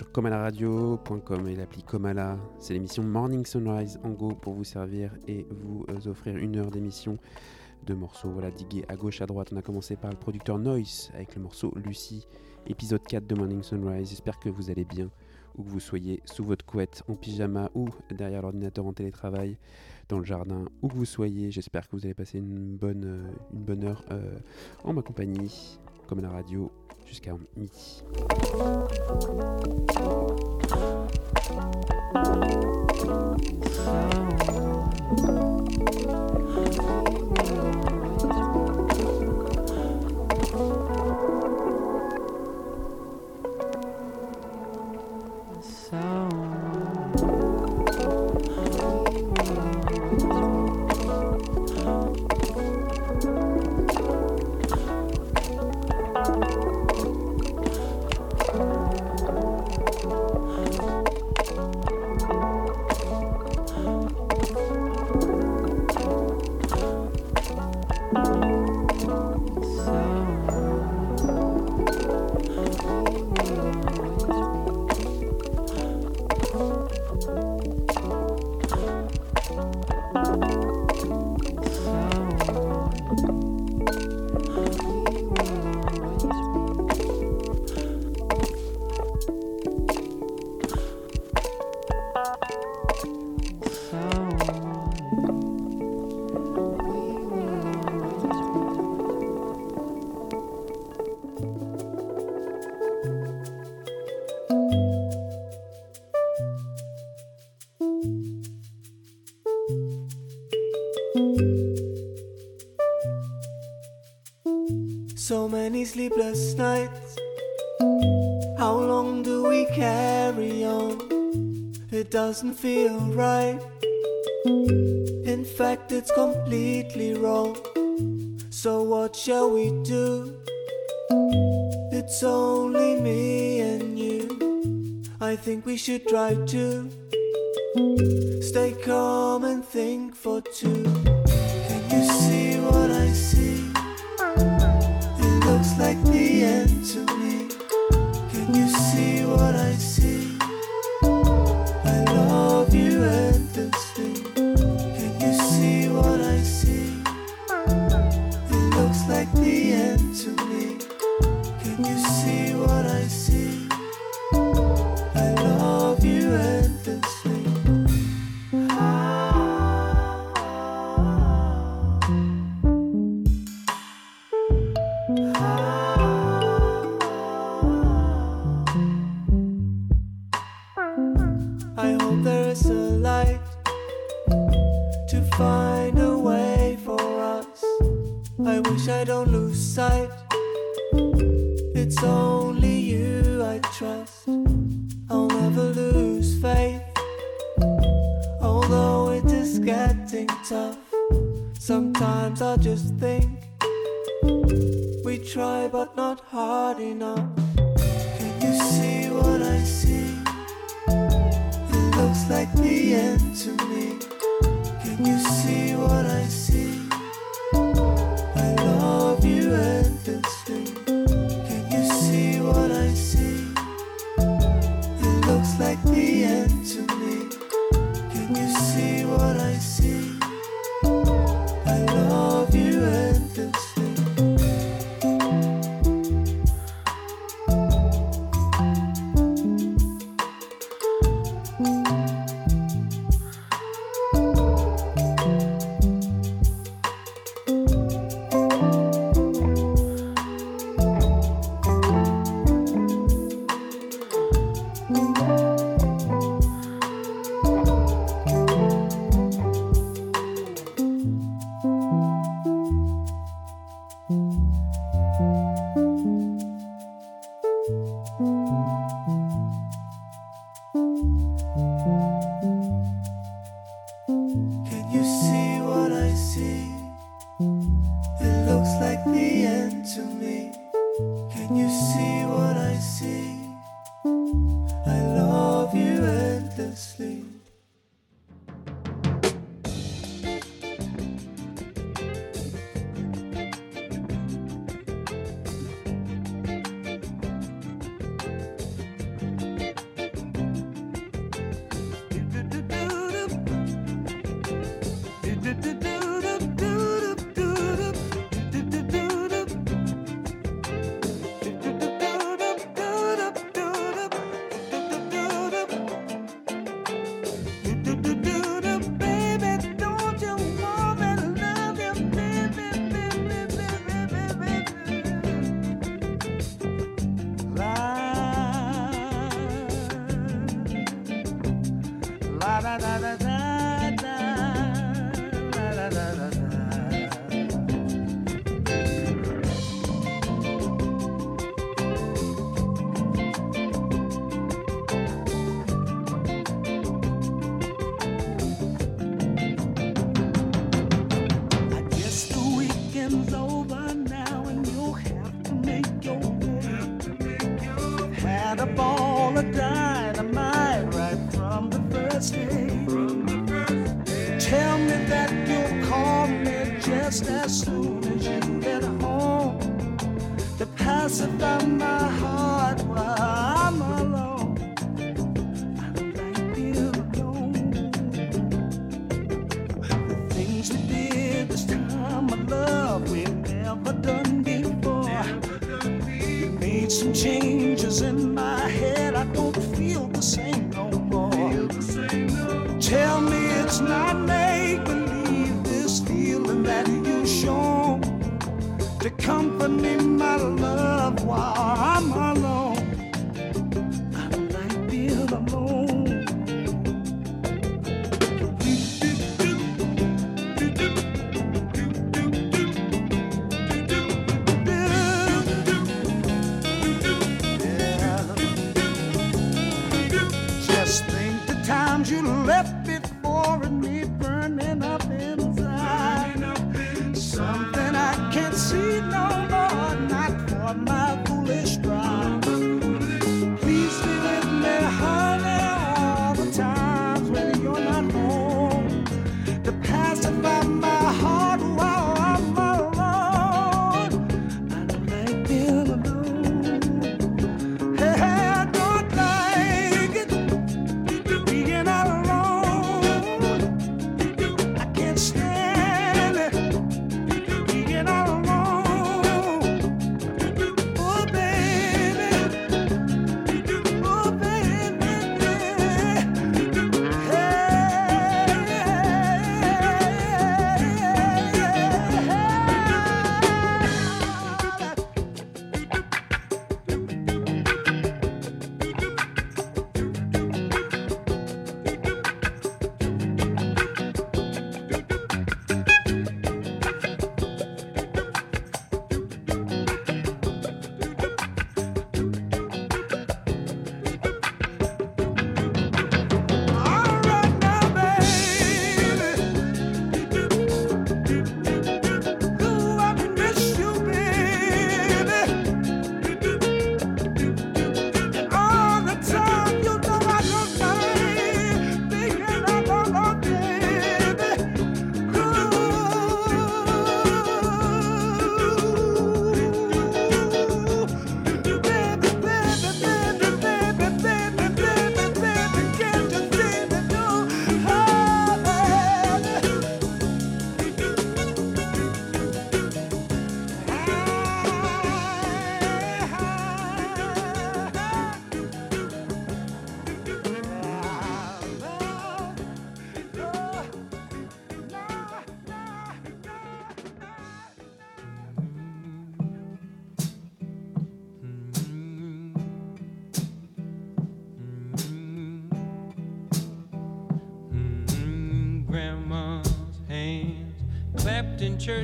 sur comalaradio.com et l'appli Comala. C'est l'émission Morning Sunrise en Go pour vous servir et vous euh, offrir une heure d'émission de morceaux voilà, digués à gauche, à droite. On a commencé par le producteur Noise avec le morceau Lucie, épisode 4 de Morning Sunrise. J'espère que vous allez bien, où que vous soyez sous votre couette, en pyjama ou derrière l'ordinateur en télétravail, dans le jardin, où que vous soyez. J'espère que vous allez passer une bonne, euh, une bonne heure euh, en ma compagnie, comme la radio, jusqu'à midi. Sleepless nights. How long do we carry on? It doesn't feel right. In fact, it's completely wrong. So, what shall we do? It's only me and you. I think we should try to stay calm and think for two. Can you see what I see? Like the end to me. Can you see what I must have my heart while I'm alone. I like. The things we did this time of love we never done before. Made some changes in my head. I don't feel the same no more. Tell me it's not this feeling that you show to comfort me.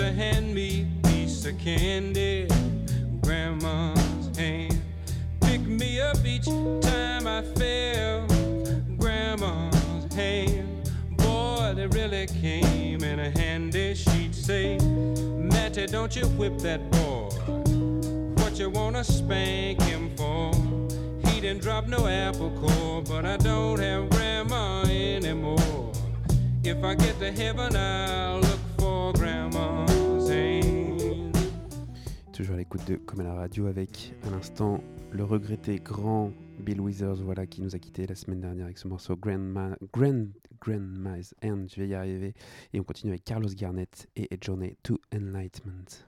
to hand me a piece of candy, Grandma's hand. Pick me up each time I fell, Grandma's hand. Boy, they really came in handy. She'd say, Matty, don't you whip that boy. What you wanna spank him for? He didn't drop no apple core, but I don't have grandma anymore. If I get to heaven, I'll look for grandma. Toujours à l'écoute de Comme à la radio avec à l'instant le regretté grand Bill Withers, voilà, qui nous a quitté la semaine dernière avec ce morceau Grand, Grandma's End, je vais y arriver. Et on continue avec Carlos Garnett et A Journey to Enlightenment.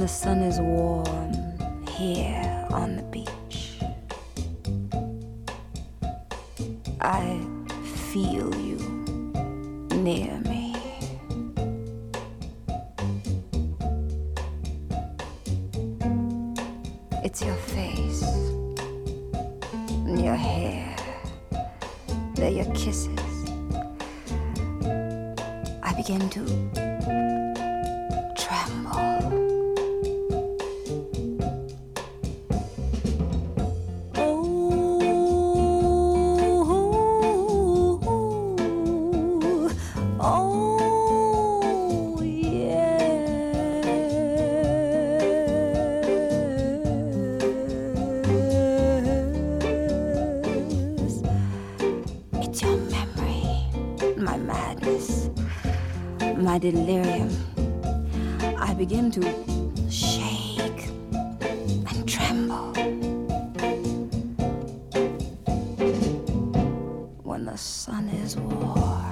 The sun is warm delirium. I begin to shake and tremble when the sun is warm.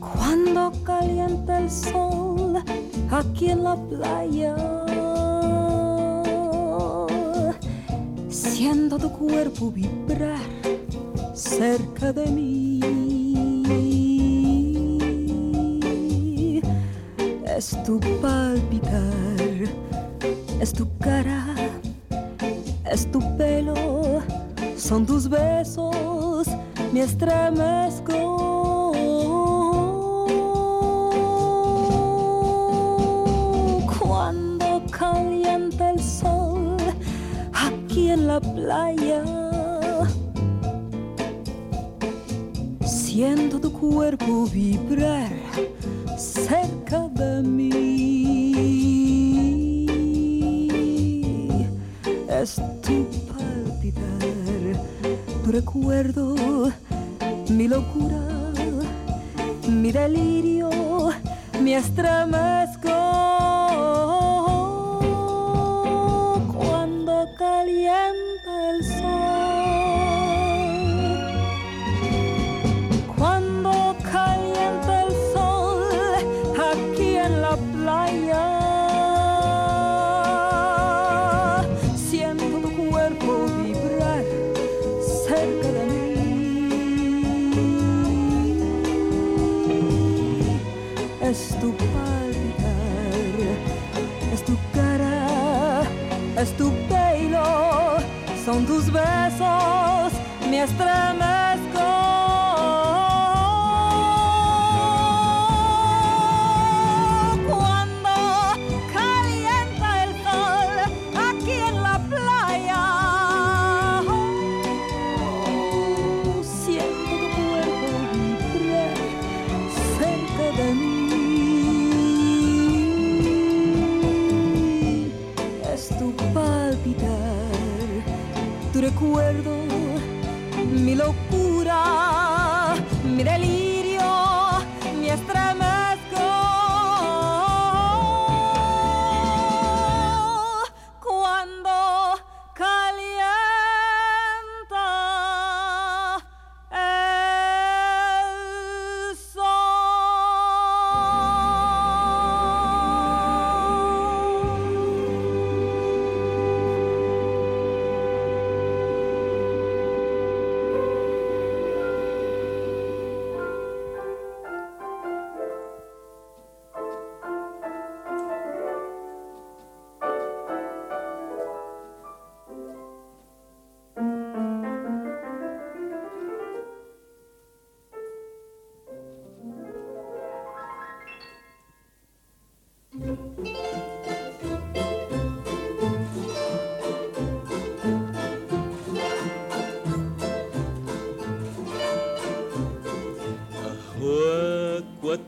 Cuando calienta el sol aquí en la playa, siento tu cuerpo vibrar cerca de mí. Es tu palpitar, es tu cara, es tu pelo, son tus besos, me estremezco.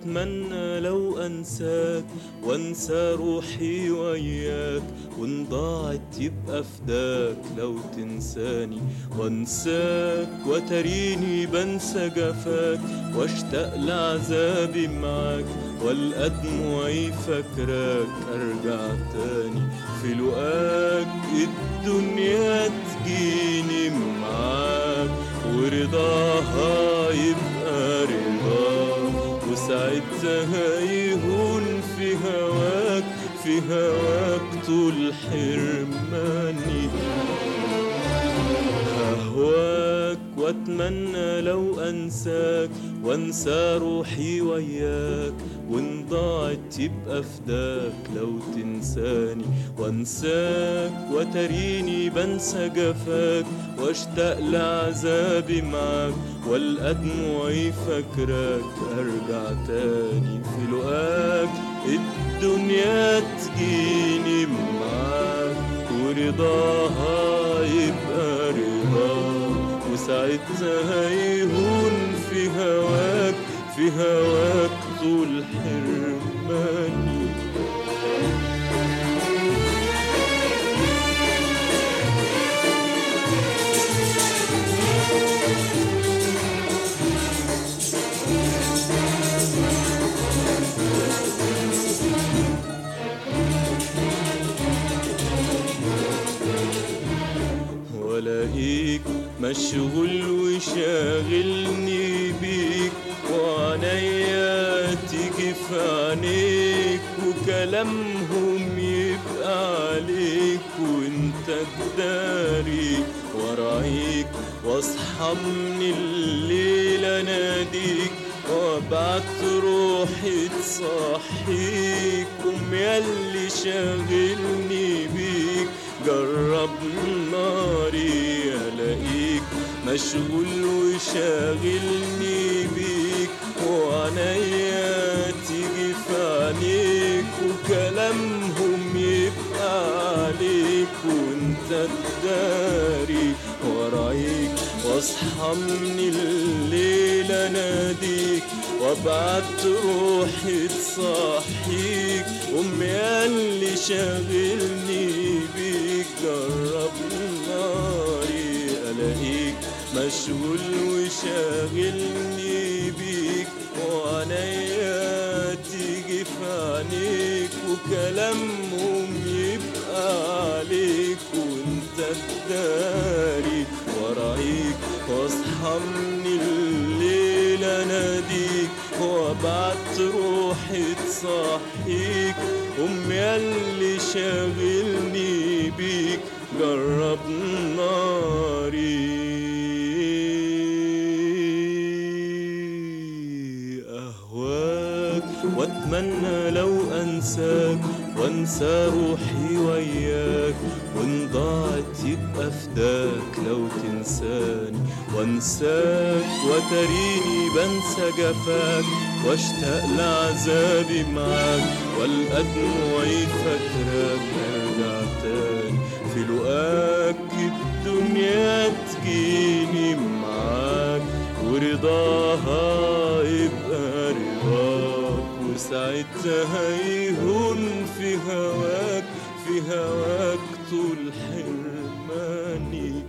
وأتمنى لو أنساك وأنسى روحي وياك وإن ضاعت يبقى فداك لو تنساني وأنساك وتريني بنسى جفاك وأشتاق لعذابي معاك والقى دموعي فاكراك. أرجع تاني في لقاك الدنيا تجيني معاك ورضاها يبقى رضاك وساعتها يهون في هواك في هواك طول حرماني. أهواك وأتمنى لو أنساك وأنسى روحي وياك وإن ضاعت يبقى فداك لو تنساني وأنساك وتريني بنسى جفاك واشتاق لعذابي معاك والقى دموعي فاكراك أرجع تاني في لقاك الدنيا تجيني معاك ورضاها يبقى رضاك وساعتها يهون في هواك في هواك طول حرماني والاقيك مشغول وشاغلني بيك وعنيا تيجي في عينيك وكلامهم يبقى عليك وأنت تداري ورأيك واصحى من الليل اناديك وأبعت روحي تصحيك قوم ياللي شاغلني بيك جرب ناري مشغول وشاغلني بيك وعنيا تيجي في عينيك وكلامهم يبقى عليك وأنت تداري ورايك. واصحى من الليل أناديك وأبعت روحي تصحيك. امي اللي شاغلني بيك جرب ناري الاقيك مشغول وشاغلني بيك وعنيا تيجي في عينيك وكلامهم يبقى عليك وأنت تداري ورأيك واصحى من الليل اناديك وأبعت روحي تصحيك أمي اللي شاغلني بيك جرب انساك وانسى روحي وياك وان ضاعت يبقى فداك لو تنساني. وانساك وتريني بنسى جفاك واشتاق لعذابي معاك والقى دموعي فاكراك ارجع تاني. في لقاك الدنيا تجيني معاك ورضاها يبقى رضاك وساعتها يهون في هواك في هواك طول حرماني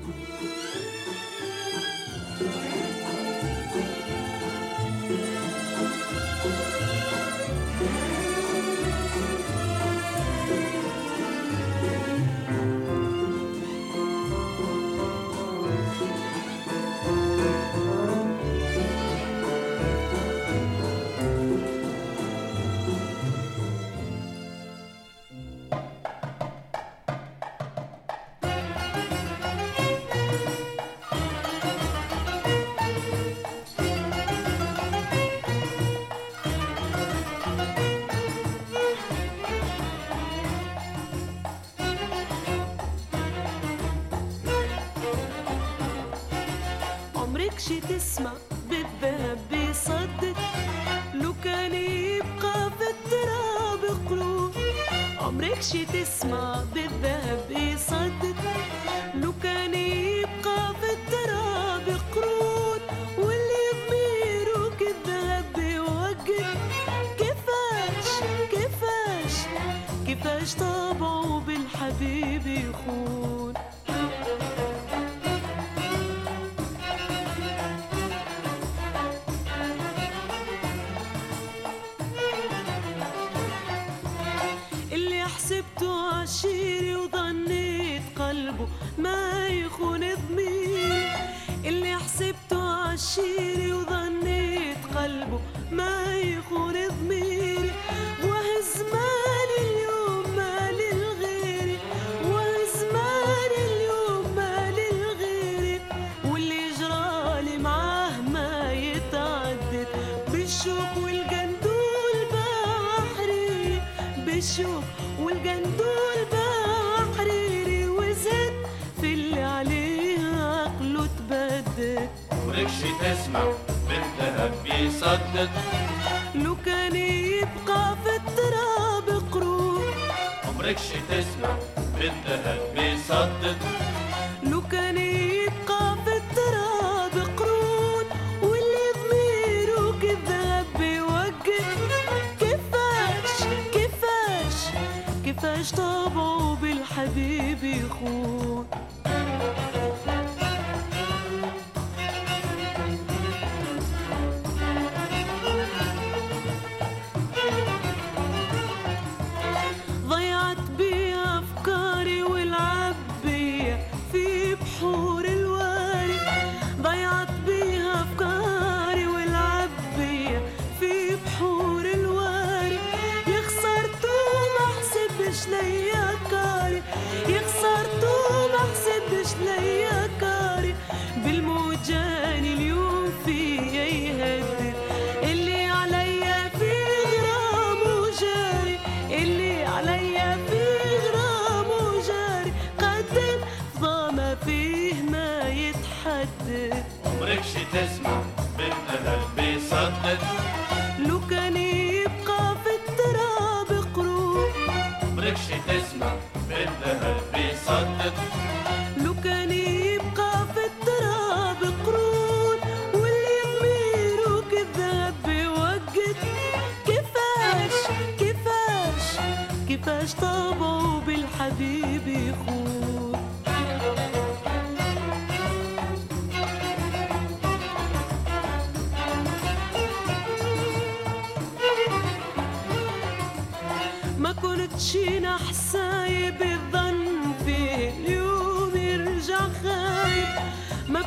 تفرقش تسمع بنتها بيصدق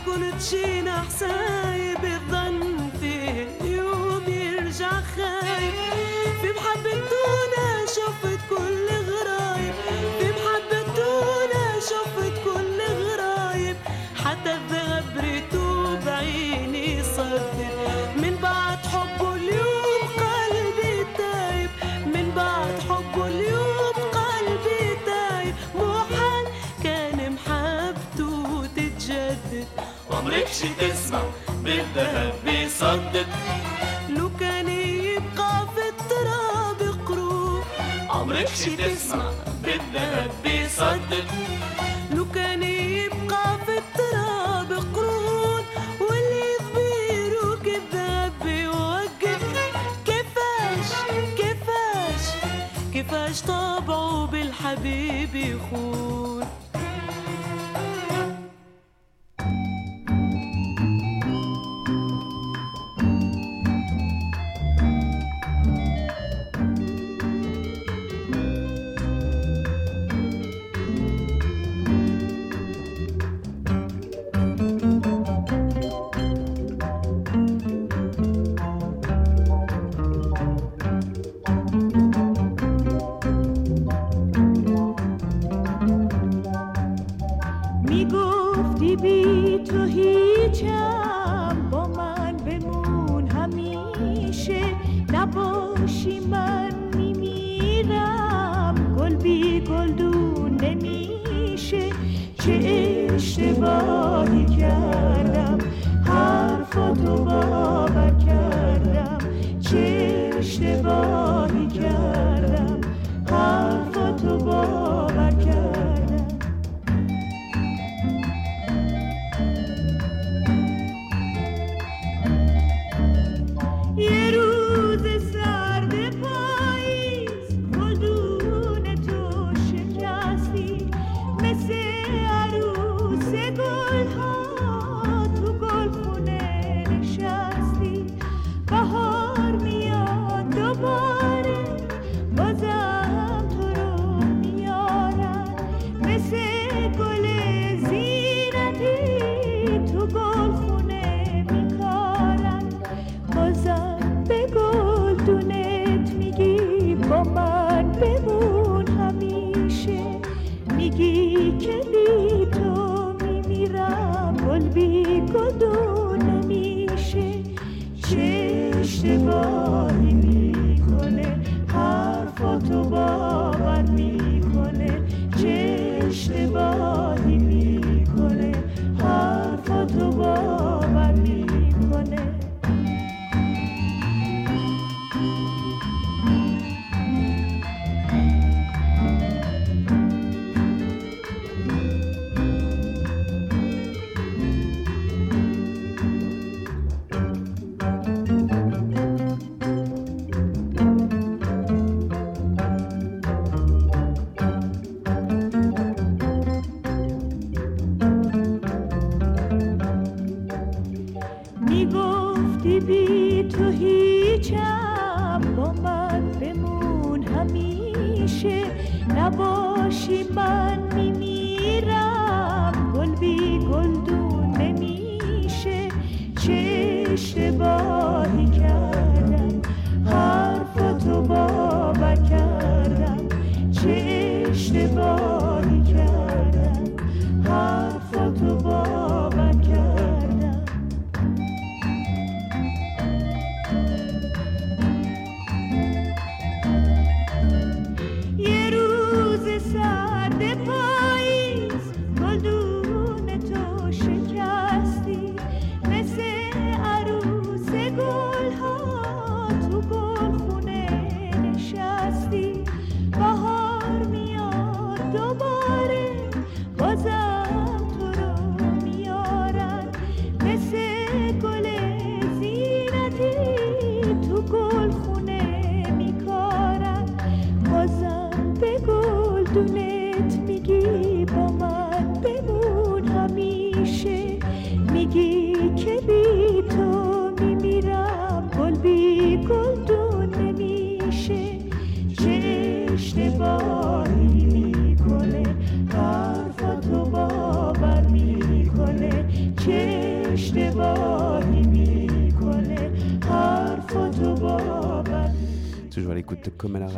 كنت شي نحسايا بدكش تسمع بالذهب بيصدق لو كان يبقى في التراب قروب. عمركش تسمع بالذهب بيصدق لو كان يبقى في التراب قرون. واللي يخبره كذاب بيوقف كيفاش؟ كيفاش؟ كيفاش طبعه بالحبيب يخون؟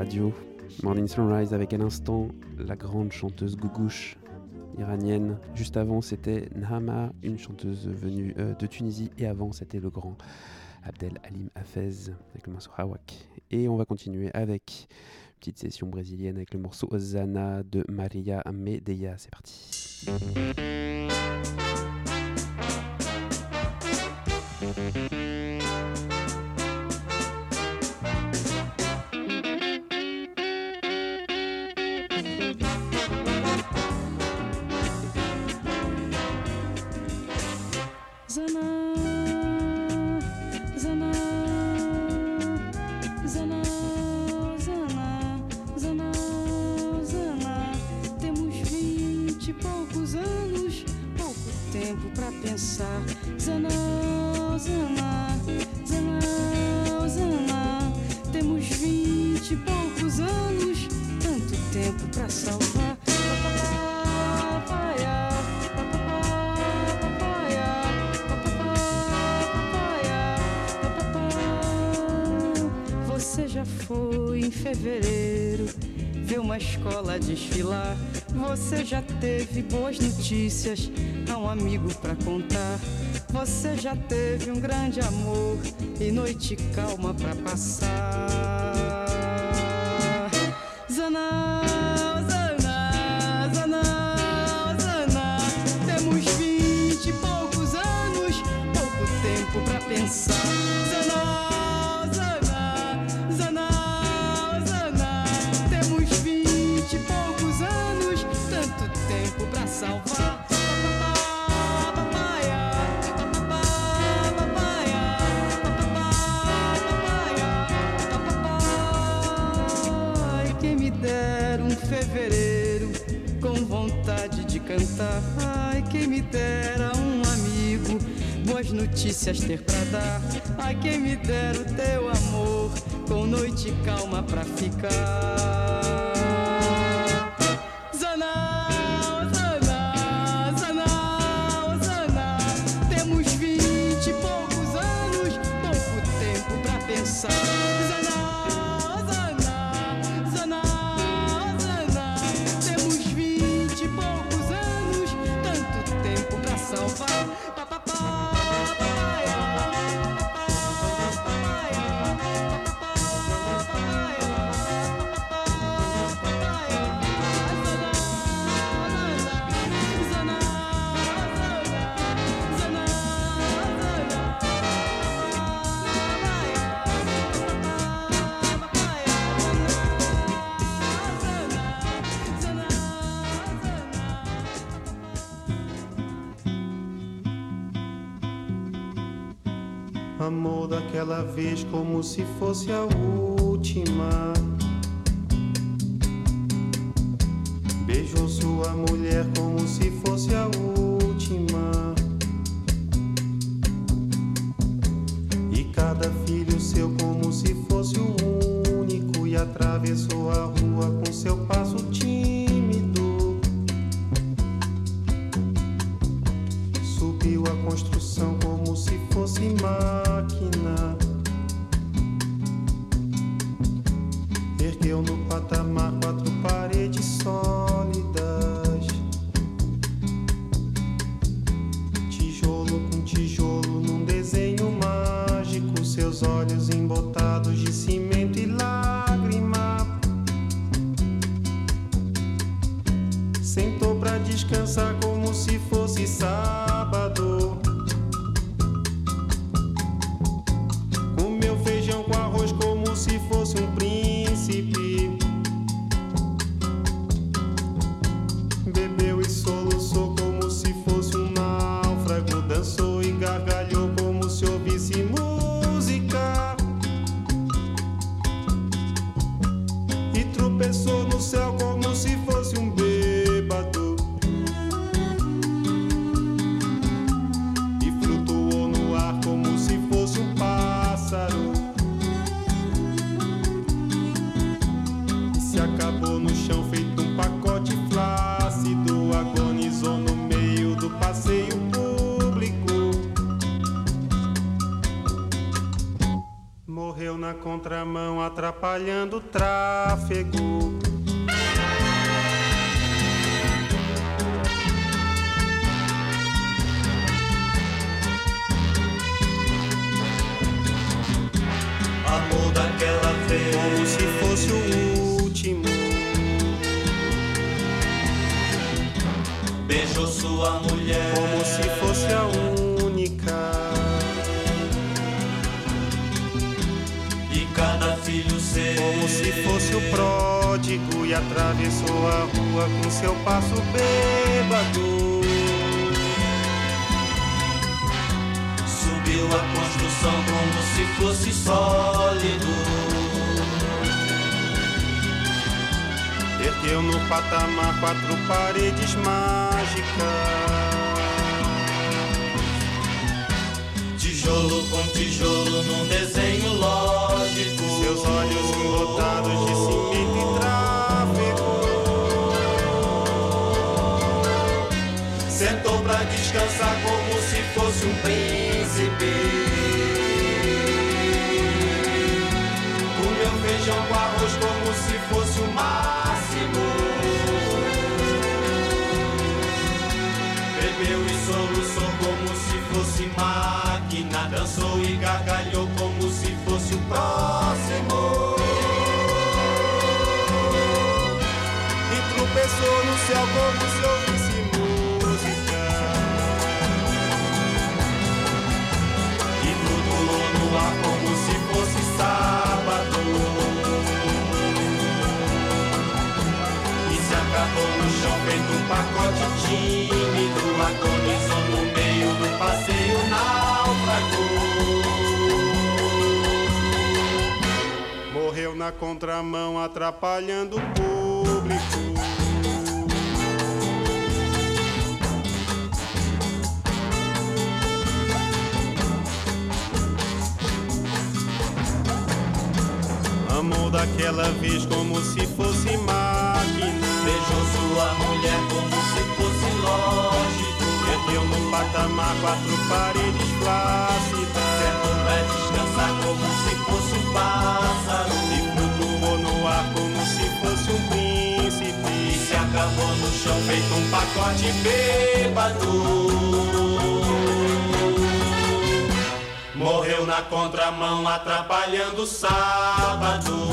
radio. Morning Sunrise avec à l'instant la grande chanteuse Gougouche iranienne. Juste avant, c'était Nahama, une chanteuse venue euh, de Tunisie. Et avant, c'était le grand Abdel Halim Hafez avec le morceau Hawak. Et on va continuer avec une petite session brésilienne avec le morceau Zana de Maria Medea. C'est parti. Você já teve um grande amor e noite calma pra passar. quem me dera um amigo, boas notícias ter pra dar. A quem me dera o teu amor, com noite calma pra ficar. Daquela vez como se fosse a última. No patamar Subiu a construção como se fosse sólido Ergueu no patamar quatro paredes mágicas. Tijolo com tijolo num desenho lógico Seus olhos embotados de cimento e tráfego. Sentou pra descansar como se fosse um príncipe próximo E tropeçou no céu como se ouvisse música. E flutuou no ar como se fosse sábado E se acabou no chão feito um pacote tímido Agonizou no meio do passeio náufrago Morreu na contramão, atrapalhando o público. Amou daquela vez como se fosse máquina. Beijou sua mulher como se fosse lógico Ergueu no patamar quatro paredes flácidas. Sentou pra descansar como se fosse um pássaro feito um pacote bêbado. Morreu na contramão atrapalhando o sábado.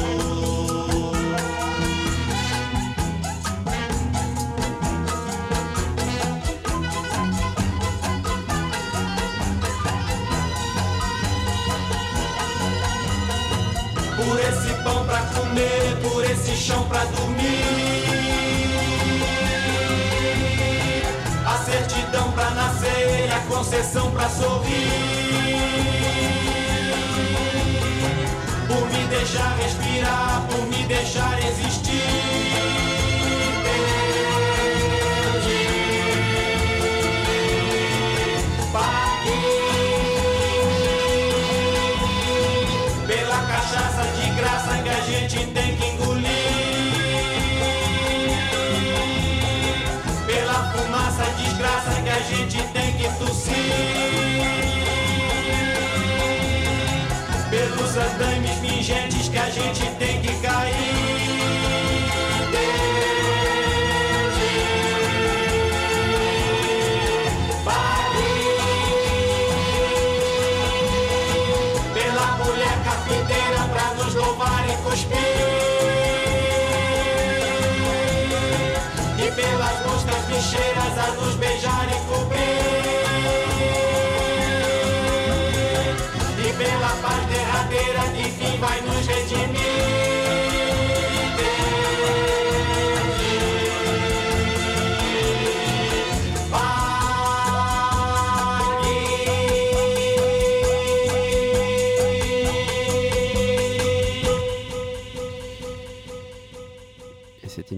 Por esse pão pra comer, por esse chão pra dormir pra nascer, a concessão pra sorrir. Por me deixar respirar, por me deixar existir. Tem que tossir. Pelos andames pingentes que a gente tem que cair.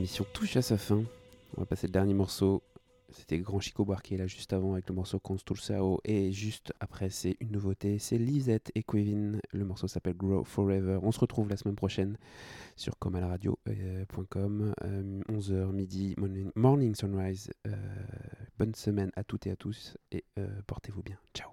Émission touche à sa fin. On va passer le dernier morceau. C'était Grand Chico Bar qui est là juste avant avec le morceau Constulsao. Et juste après, c'est une nouveauté. C'est Lisette et Quevin. Le morceau s'appelle Grow Forever. On se retrouve la semaine prochaine sur comalradio.com. 11h midi, morning, sunrise. Euh, bonne semaine à toutes et à tous. Et euh, portez-vous bien. Ciao.